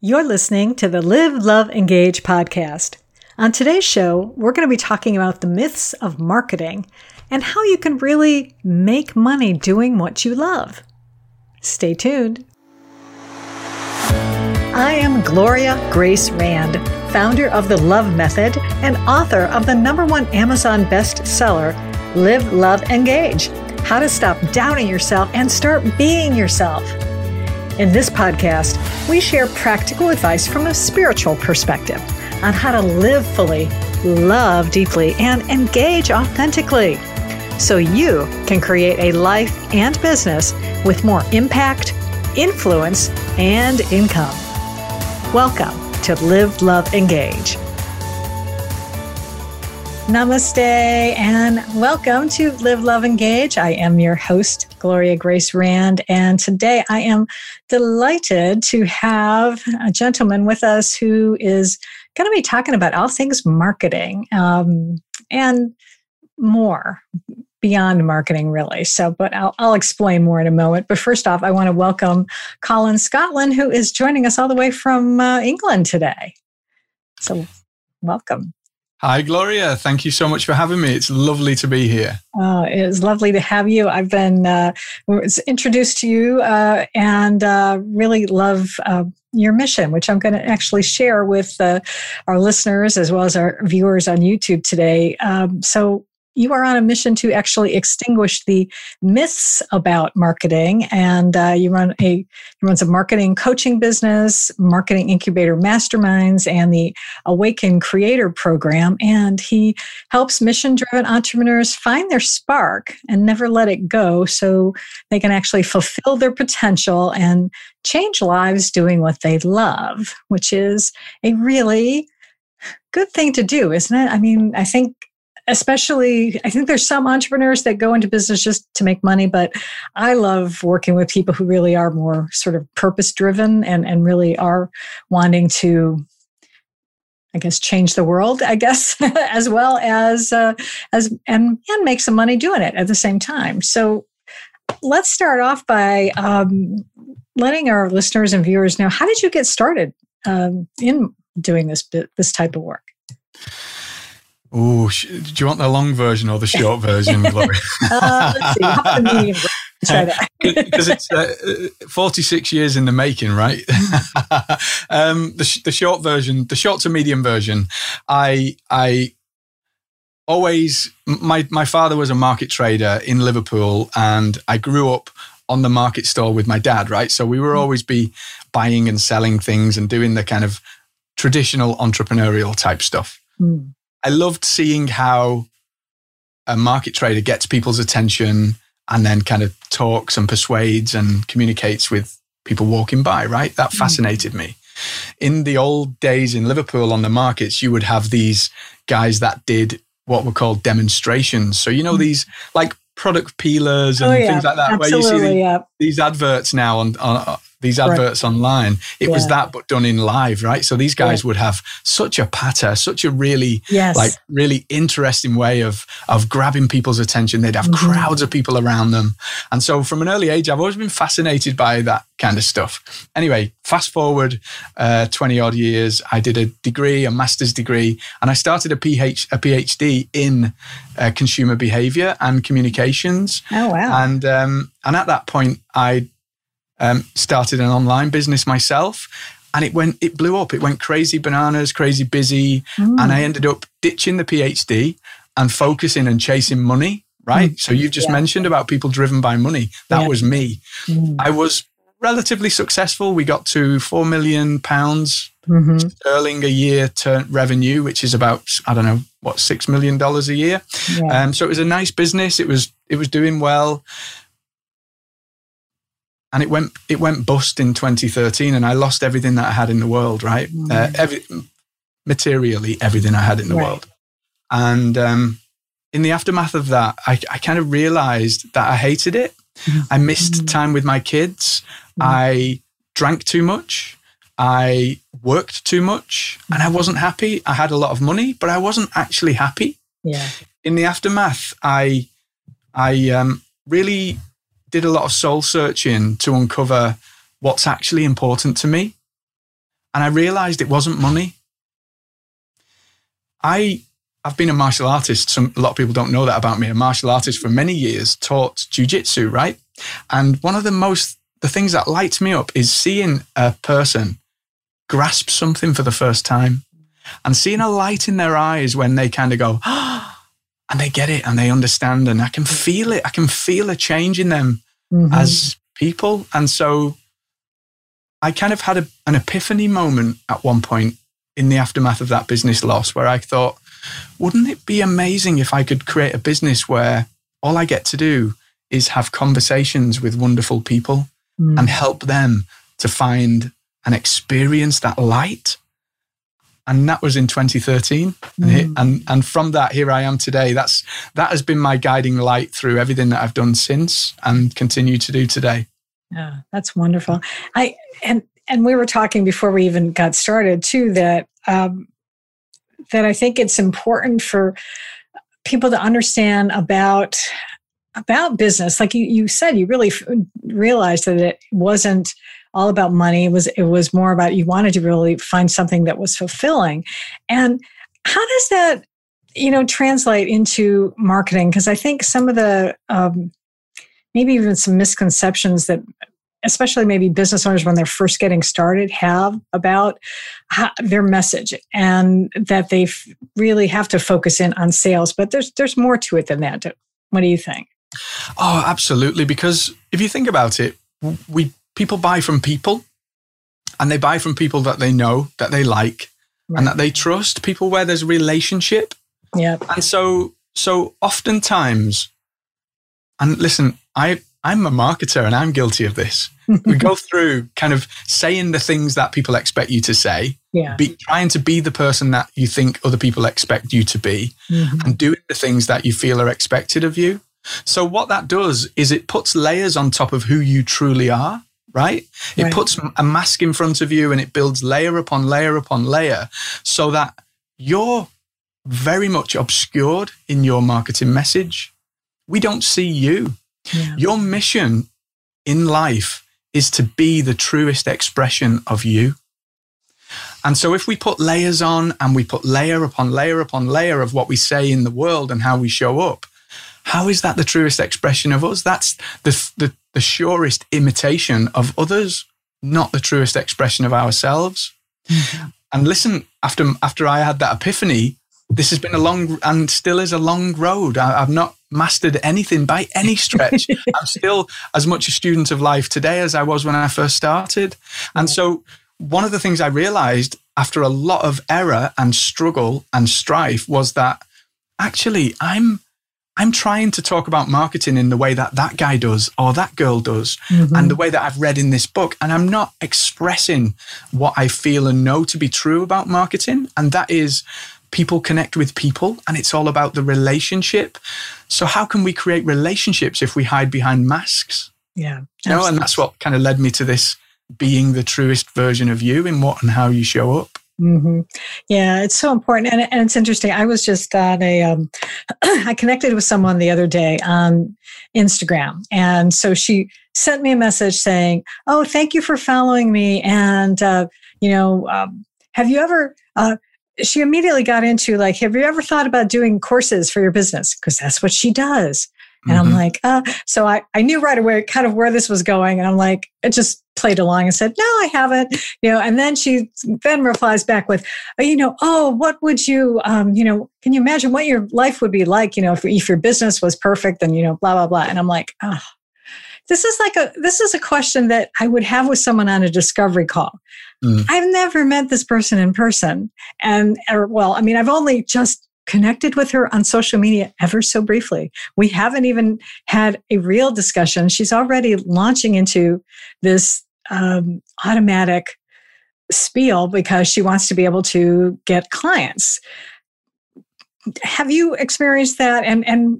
You're listening to the Live, Love, Engage podcast. On today's show, we're going to be talking about the myths of marketing and how you can really make money doing what you love. Stay tuned. I am Gloria Grace Rand, founder of The Love Method and author of the number one Amazon bestseller, Live, Love, Engage How to Stop Doubting Yourself and Start Being Yourself. In this podcast, we share practical advice from a spiritual perspective on how to live fully, love deeply, and engage authentically so you can create a life and business with more impact, influence, and income. Welcome to Live, Love, Engage. Namaste and welcome to Live, Love, Engage. I am your host, Gloria Grace Rand, and today I am delighted to have a gentleman with us who is going to be talking about all things marketing um, and more beyond marketing, really. So, but I'll, I'll explain more in a moment. But first off, I want to welcome Colin Scotland, who is joining us all the way from uh, England today. So, welcome. Hi, Gloria. Thank you so much for having me. It's lovely to be here. Oh, it's lovely to have you. I've been uh, introduced to you uh, and uh, really love uh, your mission, which I'm going to actually share with uh, our listeners as well as our viewers on YouTube today. Um, so, you are on a mission to actually extinguish the myths about marketing, and uh, you run a you runs a marketing coaching business, marketing incubator masterminds, and the Awaken Creator program. And he helps mission-driven entrepreneurs find their spark and never let it go, so they can actually fulfill their potential and change lives doing what they love, which is a really good thing to do, isn't it? I mean, I think especially i think there's some entrepreneurs that go into business just to make money but i love working with people who really are more sort of purpose driven and and really are wanting to i guess change the world i guess as well as uh, as and and make some money doing it at the same time. So let's start off by um, letting our listeners and viewers know how did you get started um, in doing this this type of work Oh, do you want the long version or the short version, Gloria? uh, let's see. Because it's uh, 46 years in the making, right? um, the, the short version, the short to medium version, I I always my my father was a market trader in Liverpool, and I grew up on the market store with my dad, right? So we were mm. always be buying and selling things and doing the kind of traditional entrepreneurial type stuff. Mm. I loved seeing how a market trader gets people's attention and then kind of talks and persuades and communicates with people walking by, right? That mm. fascinated me. In the old days in Liverpool on the markets, you would have these guys that did what were called demonstrations. So, you know, mm. these like product peelers and oh, yeah. things like that, Absolutely, where you see the, yeah. these adverts now on, on these adverts right. online. It yeah. was that, but done in live, right? So these guys yeah. would have such a patter, such a really, yes. like, really interesting way of of grabbing people's attention. They'd have mm-hmm. crowds of people around them, and so from an early age, I've always been fascinated by that kind of stuff. Anyway, fast forward uh, twenty odd years, I did a degree, a master's degree, and I started a PhD, a PhD in uh, consumer behavior and communications. Oh wow! And um, and at that point, I um, started an online business myself and it went it blew up it went crazy bananas crazy busy mm. and i ended up ditching the phd and focusing and chasing money right mm. so you've just yeah. mentioned about people driven by money that yeah. was me mm. i was relatively successful we got to 4 million pounds mm-hmm. sterling a year to revenue which is about i don't know what 6 million dollars a year yeah. um, so it was a nice business it was it was doing well and it went it went bust in 2013 and i lost everything that i had in the world right mm-hmm. uh, every, materially everything i had in the right. world and um, in the aftermath of that I, I, kind of realized that i hated it mm-hmm. i missed mm-hmm. time with my kids mm-hmm. i drank too much i worked too much and i wasn't happy i had a lot of money but i wasn't actually happy yeah in the aftermath i i um, really did a lot of soul searching to uncover what's actually important to me. And I realized it wasn't money. I I've been a martial artist. Some a lot of people don't know that about me. A martial artist for many years, taught jujitsu, right? And one of the most the things that lights me up is seeing a person grasp something for the first time and seeing a light in their eyes when they kind of go, ah, and they get it and they understand and I can feel it. I can feel a change in them mm-hmm. as people. And so I kind of had a, an epiphany moment at one point in the aftermath of that business loss where I thought, wouldn't it be amazing if I could create a business where all I get to do is have conversations with wonderful people mm. and help them to find and experience that light and that was in 2013 mm. and, and from that here i am today. That's that has been my guiding light through everything that i've done since and continue to do today. Yeah that's wonderful. I and and we were talking before we even got started too that um, that i think it's important for people to understand about about business. Like you, you said you really realized that it wasn't all about money. It was it was more about you wanted to really find something that was fulfilling. And how does that you know translate into marketing? Because I think some of the um, maybe even some misconceptions that especially maybe business owners when they're first getting started have about how, their message and that they really have to focus in on sales but there's there's more to it than that what do you think oh absolutely because if you think about it we people buy from people and they buy from people that they know, that they like, right. and that they trust, people where there's a relationship. Yeah. And so, so oftentimes, and listen, I, I'm a marketer and I'm guilty of this. we go through kind of saying the things that people expect you to say, yeah. be, trying to be the person that you think other people expect you to be, mm-hmm. and doing the things that you feel are expected of you. So, what that does is it puts layers on top of who you truly are right? It right. puts a mask in front of you and it builds layer upon layer upon layer so that you're very much obscured in your marketing message. We don't see you. Yeah. Your mission in life is to be the truest expression of you. And so if we put layers on and we put layer upon layer upon layer of what we say in the world and how we show up, how is that the truest expression of us? That's the, the, the surest imitation of others, not the truest expression of ourselves. And listen, after after I had that epiphany, this has been a long and still is a long road. I, have not mastered anything by any stretch. I'm still as much a student of life today as I was when I first started. And so, one of the things I realized after a lot of error and struggle and strife was that actually I'm I'm trying to talk about marketing in the way that that guy does or that girl does mm-hmm. and the way that I've read in this book. And I'm not expressing what I feel and know to be true about marketing. And that is people connect with people and it's all about the relationship. So, how can we create relationships if we hide behind masks? Yeah. You know, and that's what kind of led me to this being the truest version of you in what and how you show up. Mm-hmm. Yeah, it's so important, and, and it's interesting. I was just on a, um, I connected with someone the other day on Instagram, and so she sent me a message saying, "Oh, thank you for following me," and uh, you know, um, have you ever? Uh, she immediately got into like, have you ever thought about doing courses for your business? Because that's what she does. And mm-hmm. I'm like, uh, so I, I knew right away kind of where this was going. And I'm like, it just played along and said, no, I haven't, you know, and then she then replies back with, oh, you know, oh, what would you, um, you know, can you imagine what your life would be like, you know, if, if your business was perfect and, you know, blah, blah, blah. And I'm like, oh, this is like a, this is a question that I would have with someone on a discovery call. Mm. I've never met this person in person. And, or, well, I mean, I've only just connected with her on social media ever so briefly. We haven't even had a real discussion. She's already launching into this um, automatic spiel because she wants to be able to get clients. Have you experienced that? And and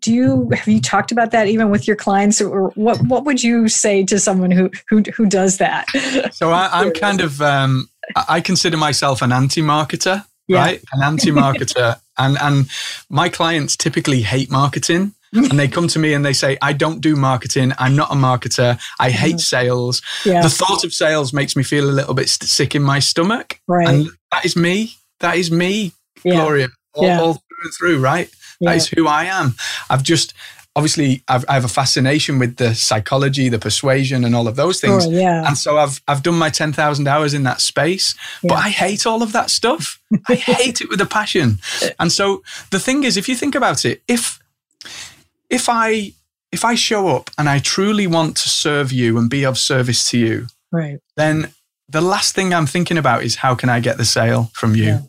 do you have you talked about that even with your clients? Or what what would you say to someone who who, who does that? So I, am kind of um, i consider myself an anti-marketer yeah. right an anti-marketer and and my clients typically hate marketing and they come to me and they say i don't do marketing i'm not a marketer i hate mm-hmm. sales yeah. the thought of sales makes me feel a little bit sick in my stomach right and that is me that is me yeah. gloria all, yeah. all through and through, right? That is who I am. I've just obviously I've, I have a fascination with the psychology, the persuasion, and all of those things. Sure, yeah. And so I've I've done my ten thousand hours in that space, yeah. but I hate all of that stuff. I hate it with a passion. And so the thing is, if you think about it, if if I if I show up and I truly want to serve you and be of service to you, right, then the last thing I'm thinking about is how can I get the sale from you. Yeah.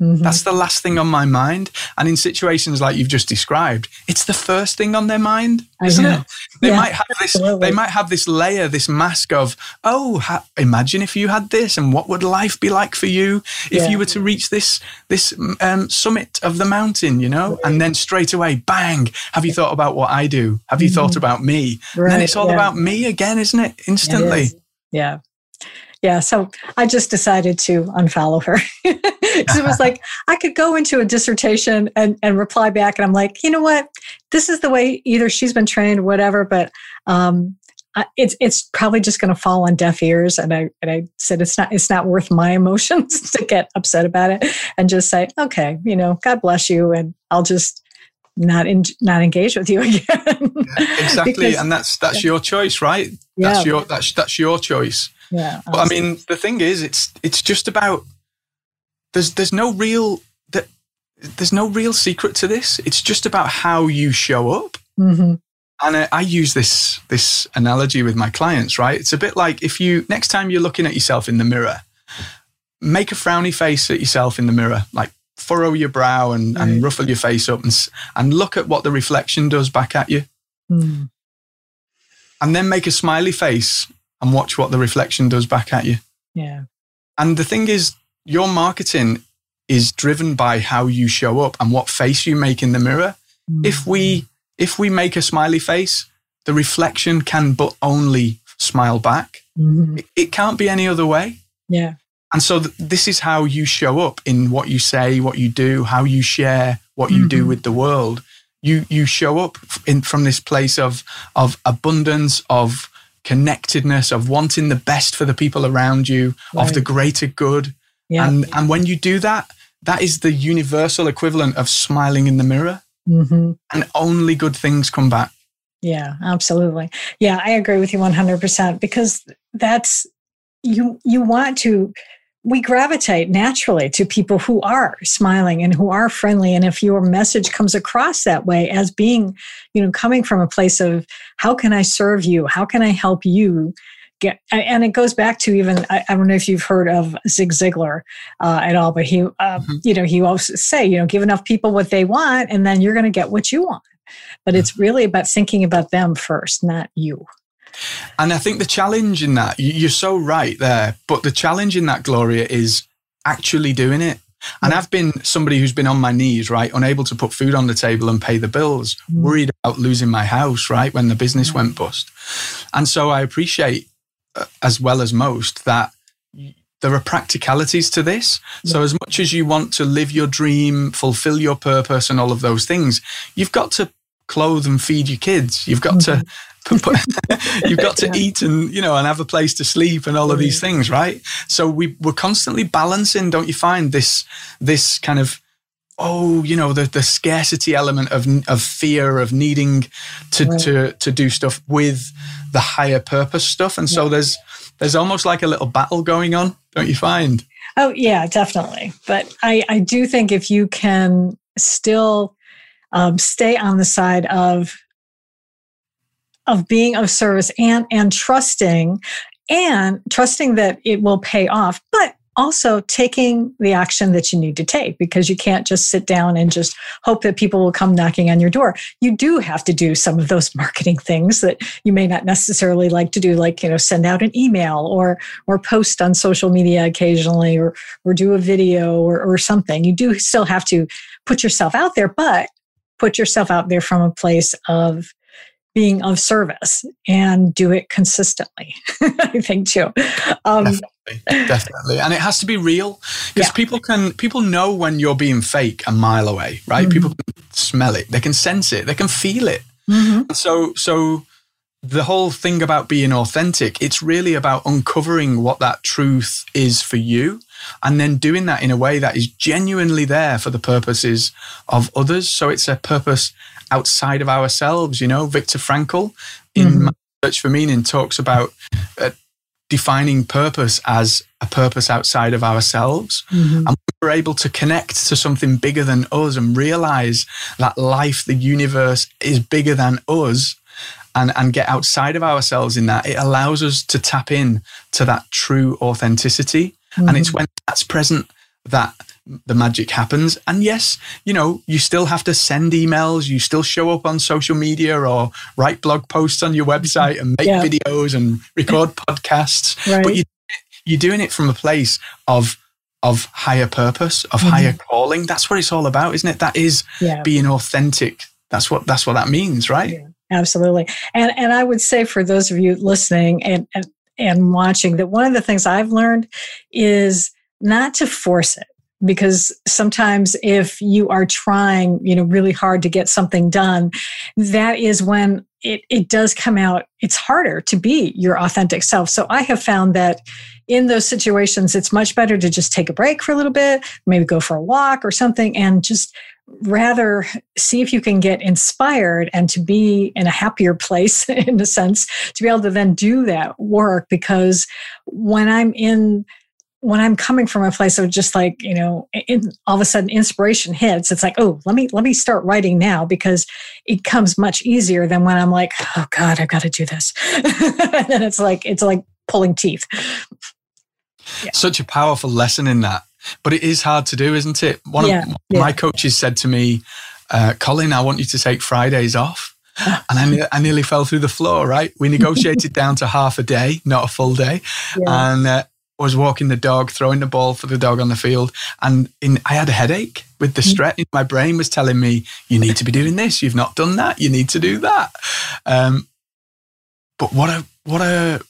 Mm-hmm. That's the last thing on my mind. And in situations like you've just described, it's the first thing on their mind, isn't it? They yeah, might have this. Absolutely. They might have this layer, this mask of, oh, ha- imagine if you had this, and what would life be like for you if yeah. you were to reach this this um, summit of the mountain, you know? Right. And then straight away, bang! Have you thought about what I do? Have you mm-hmm. thought about me? Right. And then it's all yeah. about me again, isn't it? Instantly. It yeah yeah so i just decided to unfollow her. It was like i could go into a dissertation and, and reply back and i'm like you know what? This is the way either she's been trained or whatever but um, it's it's probably just going to fall on deaf ears and I and I said it's not it's not worth my emotions to get upset about it and just say okay you know God bless you and I'll just not in, not engage with you again. Yeah, exactly because, and that's that's your choice right? That's yeah. your that's that's your choice yeah. But I mean, the thing is, it's it's just about there's there's no real that there's no real secret to this. It's just about how you show up. Mm-hmm. And I, I, use this this analogy with my clients. Right? It's a bit like if you next time you're looking at yourself in the mirror, make a frowny face at yourself in the mirror, like furrow your brow and, right. and ruffle your face up, and and look at what the reflection does back at you. Mm. And then make a smiley face and watch what the reflection does back at you. Yeah. And the thing is, your marketing is driven by how you show up and what face you make in the mirror. Mm-hmm. If we if we make a smiley face, the reflection can but only smile back. Mm-hmm. It, it, can't be any other way. Yeah. And so th- this is how you show up in what you say, what you do, how you share what you mm-hmm. do with the world. You you show up in from this place of of abundance, of connectedness, of wanting the best for the people around you, right. of the greater good. Yeah. And and when you do that, that is the universal equivalent of smiling in the mirror. Mm-hmm. And only good things come back. Yeah, absolutely. Yeah, I agree with you 100% because that's you you want to we gravitate naturally to people who are smiling and who are friendly and if your message comes across that way as being you know coming from a place of how can i serve you how can i help you get and it goes back to even i, I don't know if you've heard of zig ziglar uh, at all but he uh, mm-hmm. you know he always say you know give enough people what they want and then you're going to get what you want but it's mm-hmm. really about thinking about them first not you and I think the challenge in that, you're so right there, but the challenge in that, Gloria, is actually doing it. And I've been somebody who's been on my knees, right, unable to put food on the table and pay the bills, mm. worried about losing my house, right, when the business went bust. And so I appreciate, uh, as well as most, that there are practicalities to this. So, as much as you want to live your dream, fulfill your purpose, and all of those things, you've got to clothe and feed your kids. You've got mm-hmm. to you've got to yeah. eat and you know and have a place to sleep and all of these things right so we we're constantly balancing don't you find this this kind of oh you know the the scarcity element of of fear of needing to right. to to do stuff with the higher purpose stuff and so yeah. there's there's almost like a little battle going on don't you find oh yeah definitely but i i do think if you can still um, stay on the side of of being of service and and trusting and trusting that it will pay off but also taking the action that you need to take because you can't just sit down and just hope that people will come knocking on your door. You do have to do some of those marketing things that you may not necessarily like to do, like, you know, send out an email or or post on social media occasionally or or do a video or, or something. You do still have to put yourself out there, but put yourself out there from a place of being of service and do it consistently. I think too. Um, definitely, definitely, and it has to be real because yeah. people can people know when you're being fake a mile away, right? Mm-hmm. People can smell it, they can sense it, they can feel it. Mm-hmm. So, so the whole thing about being authentic, it's really about uncovering what that truth is for you and then doing that in a way that is genuinely there for the purposes of others. So it's a purpose outside of ourselves. You know, Viktor Frankl in mm-hmm. Search for Meaning talks about uh, defining purpose as a purpose outside of ourselves. Mm-hmm. And we're able to connect to something bigger than us and realize that life, the universe is bigger than us. And, and get outside of ourselves in that, it allows us to tap in to that true authenticity. Mm-hmm. And it's when that's present that the magic happens. And yes, you know, you still have to send emails, you still show up on social media or write blog posts on your website and make yeah. videos and record podcasts. Right. But you, you're doing it from a place of of higher purpose, of mm-hmm. higher calling. That's what it's all about, isn't it? That is yeah. being authentic. That's what that's what that means, right? Yeah, absolutely. And and I would say for those of you listening and, and and watching that one of the things I've learned is not to force it because sometimes if you are trying you know really hard to get something done that is when it, it does come out it's harder to be your authentic self. So i have found that in those situations it's much better to just take a break for a little bit maybe go for a walk or something and just rather see if you can get inspired and to be in a happier place in a sense to be able to then do that work. Because when i'm in when I'm coming from a place of just like, you know, in, all of a sudden inspiration hits, it's like, oh, let me let me start writing now because it comes much easier than when I'm like, oh God, I've got to do this. and then it's like it's like pulling teeth. Yeah. Such a powerful lesson in that. But it is hard to do, isn't it? One yeah, of yeah. my coaches said to me, uh, Colin, I want you to take Fridays off. and I, I, nearly fell through the floor, right? We negotiated down to half a day, not a full day. And uh, was walking the dog, throwing the ball for the dog on the field, and in, I had a headache with the mm. stress. My brain was telling me, "You need to be doing this. You've not done that. You need to do that." Um, but what a what a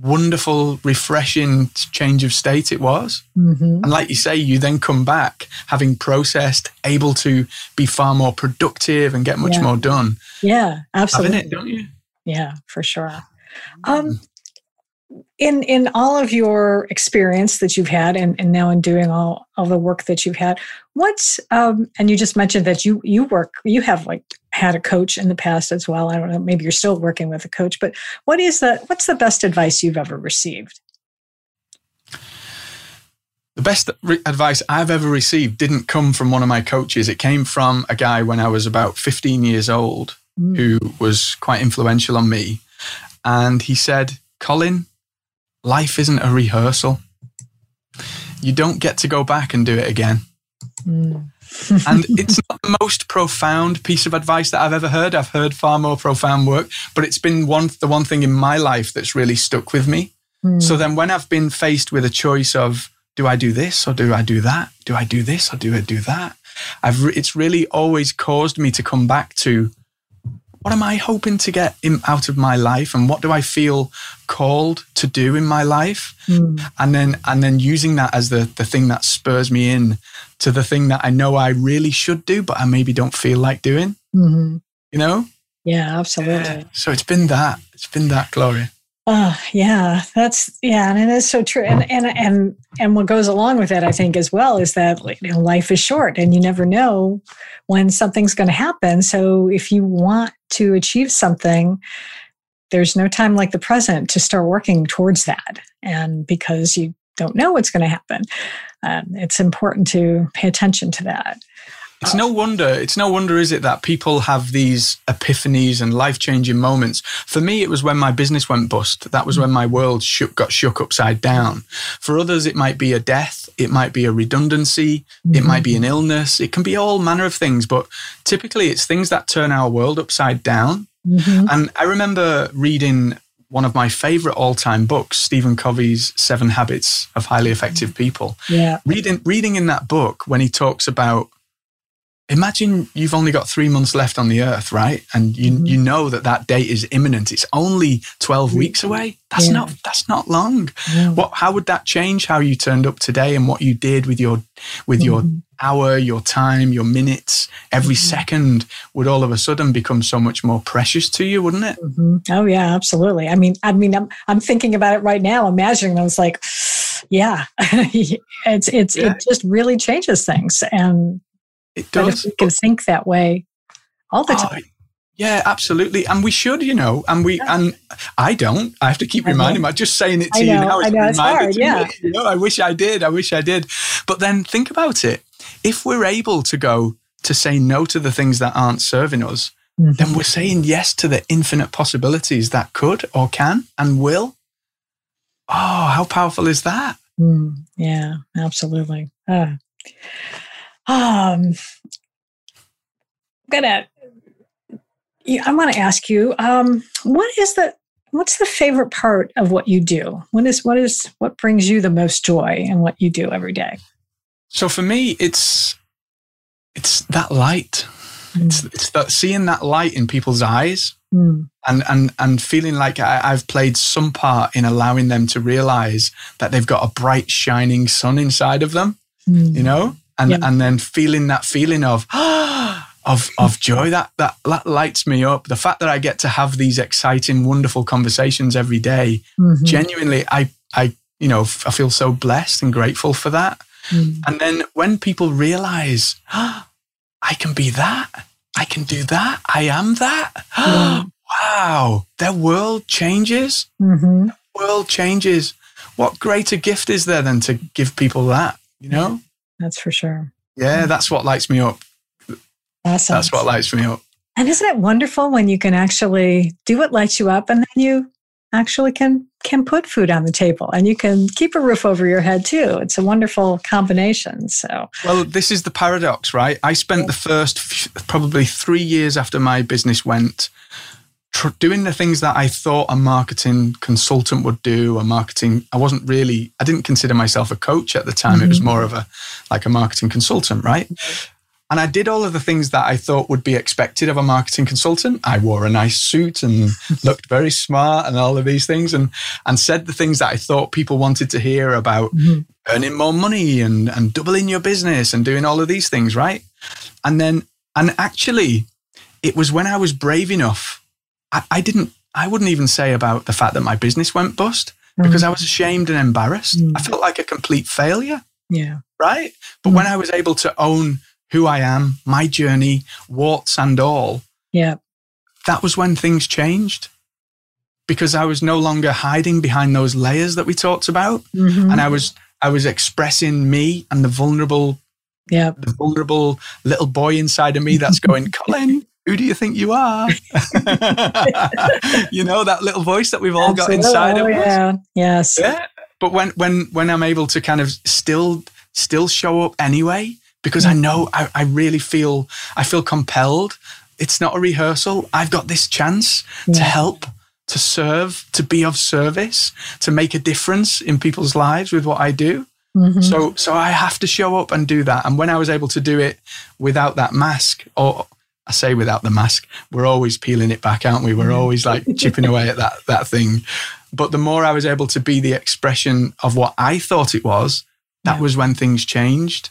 wonderful, refreshing change of state it was. Mm-hmm. And like you say, you then come back having processed, able to be far more productive and get much yeah. more done. Yeah, absolutely. It, don't you? Yeah, for sure. Um, in in all of your experience that you've had and, and now in doing all, all the work that you've had what's um, and you just mentioned that you you work you have like had a coach in the past as well i don't know maybe you're still working with a coach but what is the what's the best advice you've ever received the best re- advice I've ever received didn't come from one of my coaches. It came from a guy when I was about 15 years old mm. who was quite influential on me. And he said, Colin, life isn't a rehearsal. You don't get to go back and do it again. Mm. and it's not the most profound piece of advice that I've ever heard. I've heard far more profound work, but it's been one the one thing in my life that's really stuck with me. Mm. So then when I've been faced with a choice of do I do this or do I do that? Do I do this or do I do that? I've it's really always caused me to come back to what am I hoping to get in, out of my life and what do I feel called to do in my life? Mm. And then and then using that as the the thing that spurs me in to the thing that I know I really should do, but I maybe don't feel like doing. Mm-hmm. You know? Yeah, absolutely. Yeah. So it's been that. It's been that, Gloria. Oh yeah, that's yeah, and it is so true. And and and and what goes along with that, I think, as well, is that you know, life is short, and you never know when something's going to happen. So if you want to achieve something, there's no time like the present to start working towards that. And because you don't know what's going to happen, um, it's important to pay attention to that. It's no wonder. It's no wonder, is it, that people have these epiphanies and life changing moments. For me, it was when my business went bust. That was when my world shook, got shook upside down. For others, it might be a death. It might be a redundancy. Mm-hmm. It might be an illness. It can be all manner of things. But typically, it's things that turn our world upside down. Mm-hmm. And I remember reading one of my favorite all-time books, Stephen Covey's Seven Habits of Highly Effective People. Yeah. Reading reading in that book when he talks about imagine you've only got three months left on the earth, right? And you mm-hmm. you know that that date is imminent. It's only 12 weeks away. That's yeah. not that's not long. Yeah. What how would that change how you turned up today and what you did with your with mm-hmm. your hour, your time, your minutes, every mm-hmm. second would all of a sudden become so much more precious to you, wouldn't it? Mm-hmm. Oh yeah, absolutely. I mean, I mean, I'm I'm thinking about it right now, imagining. I was like, yeah, it's it's yeah. it just really changes things, and it does. But if we can think that way all the oh, time. Yeah, absolutely, and we should, you know, and we yeah. and I don't. I have to keep reminding myself. Just saying it to know, you now. I know it's hard. Yeah, me, you know, I wish I did. I wish I did. But then think about it. If we're able to go to say no to the things that aren't serving us, mm-hmm. then we're saying yes to the infinite possibilities that could or can and will. Oh, how powerful is that? Mm, yeah, absolutely. Uh, um, I'm gonna. I want to ask you, um, what is the what's the favorite part of what you do? What is what is what brings you the most joy in what you do every day? So for me, it's it's that light. Mm. It's, it's that seeing that light in people's eyes, mm. and and and feeling like I, I've played some part in allowing them to realize that they've got a bright, shining sun inside of them. Mm. You know, and yeah. and then feeling that feeling of of of joy that, that that lights me up the fact that i get to have these exciting wonderful conversations every day, mm-hmm. genuinely i i you know i feel so blessed and grateful for that mm. and then when people realize oh, i can be that i can do that i am that mm. wow their world changes mm-hmm. world changes what greater gift is there than to give people that you know that's for sure. Yeah, that's what lights me up. Awesome. That's what lights me up. And isn't it wonderful when you can actually do what lights you up and then you actually can can put food on the table and you can keep a roof over your head too. It's a wonderful combination. So Well, this is the paradox, right? I spent the first f- probably 3 years after my business went tr- doing the things that I thought a marketing consultant would do, a marketing, I wasn't really, I didn't consider myself a coach at the time. Mm-hmm. It was mm-hmm. more of a, like a marketing consultant, right? And I did all of the things that I thought would be expected of a marketing consultant. I wore a nice suit and looked very smart and all of these things and, and said the things that I thought people wanted to hear about mm-hmm. earning more money and, and doubling your business and doing all of these things, right? And then, and actually, it was when I was brave enough I, I didn't, I wouldn't even say about the fact that my business went bust because mm. I was ashamed and embarrassed. Mm. I felt like a complete failure. Yeah. Right. But mm. when I was able to own who I am, my journey, warts and all. Yeah. That was when things changed because I was no longer hiding behind those layers that we talked about. Mm-hmm. And I was, I was expressing me and the vulnerable, yeah, the vulnerable little boy inside of me that's going, Colin, who do you think you are? you know, that little voice that we've all Absolutely. got inside of us. Yeah. Yes. Yeah. But when when when I'm able to kind of still still show up anyway, because I know I, I really feel I feel compelled. It's not a rehearsal. I've got this chance yeah. to help, to serve, to be of service, to make a difference in people's lives with what I do. Mm-hmm. So so I have to show up and do that. And when I was able to do it without that mask or I say without the mask, we're always peeling it back, aren't we? We're always like chipping away at that that thing. But the more I was able to be the expression of what I thought it was, that yeah. was when things changed.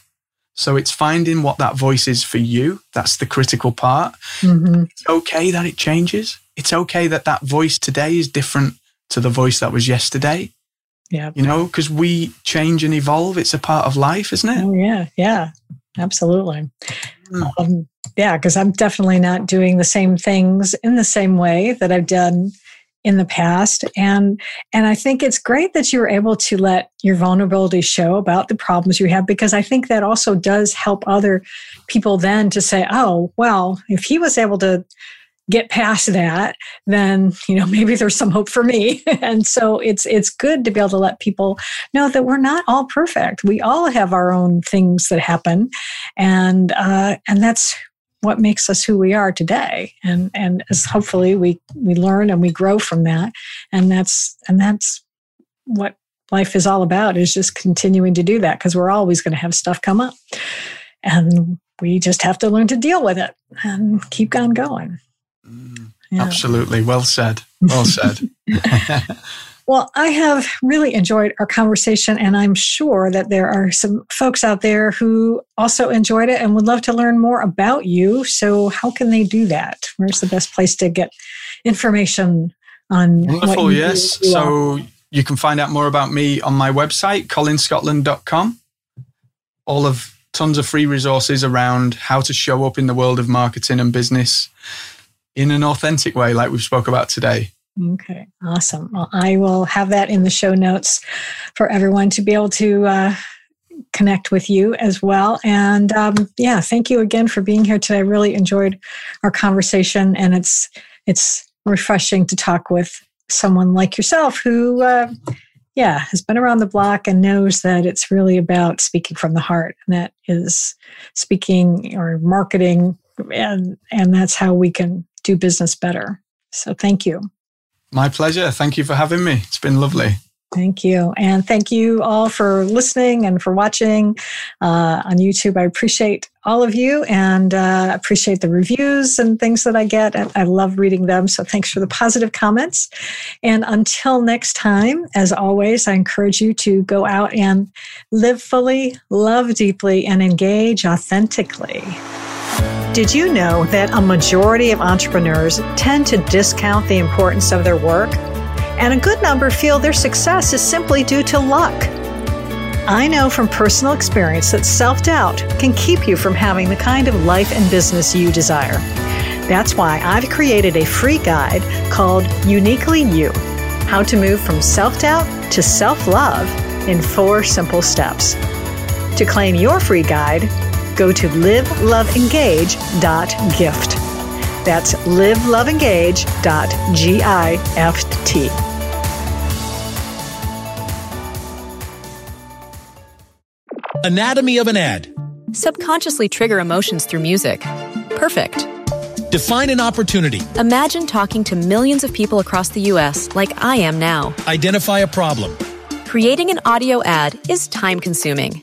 So it's finding what that voice is for you. That's the critical part. Mm-hmm. It's okay that it changes. It's okay that that voice today is different to the voice that was yesterday. Yeah. You know, because we change and evolve. It's a part of life, isn't it? Oh, yeah. Yeah. Absolutely. Mm. Um, yeah, because I'm definitely not doing the same things in the same way that I've done in the past and and i think it's great that you were able to let your vulnerability show about the problems you have because i think that also does help other people then to say oh well if he was able to get past that then you know maybe there's some hope for me. And so it's it's good to be able to let people know that we're not all perfect. We all have our own things that happen. And uh, and that's what makes us who we are today. And and as hopefully we we learn and we grow from that. And that's and that's what life is all about is just continuing to do that because we're always going to have stuff come up. And we just have to learn to deal with it and keep on going mm, yeah. absolutely well said well said Well, I have really enjoyed our conversation, and I'm sure that there are some folks out there who also enjoyed it and would love to learn more about you. So, how can they do that? Where's the best place to get information on? Wonderful, yes. Do, so, you can find out more about me on my website, colinscotland.com. All of tons of free resources around how to show up in the world of marketing and business in an authentic way, like we've spoke about today. Okay, awesome. Well, I will have that in the show notes for everyone to be able to uh, connect with you as well. And um, yeah, thank you again for being here today. I really enjoyed our conversation, and it's it's refreshing to talk with someone like yourself who. Uh, yeah, has been around the block and knows that it's really about speaking from the heart. And that is speaking or marketing, and, and that's how we can do business better. So thank you. My pleasure. Thank you for having me. It's been lovely. Thank you. And thank you all for listening and for watching uh, on YouTube. I appreciate all of you and uh, appreciate the reviews and things that I get. I love reading them. So thanks for the positive comments. And until next time, as always, I encourage you to go out and live fully, love deeply, and engage authentically. Did you know that a majority of entrepreneurs tend to discount the importance of their work? And a good number feel their success is simply due to luck. I know from personal experience that self doubt can keep you from having the kind of life and business you desire. That's why I've created a free guide called Uniquely You How to Move from Self Doubt to Self Love in Four Simple Steps. To claim your free guide, go to liveloveengage.gift. That's liveloveengage.gift. Anatomy of an ad. Subconsciously trigger emotions through music. Perfect. Define an opportunity. Imagine talking to millions of people across the U.S. like I am now. Identify a problem. Creating an audio ad is time consuming.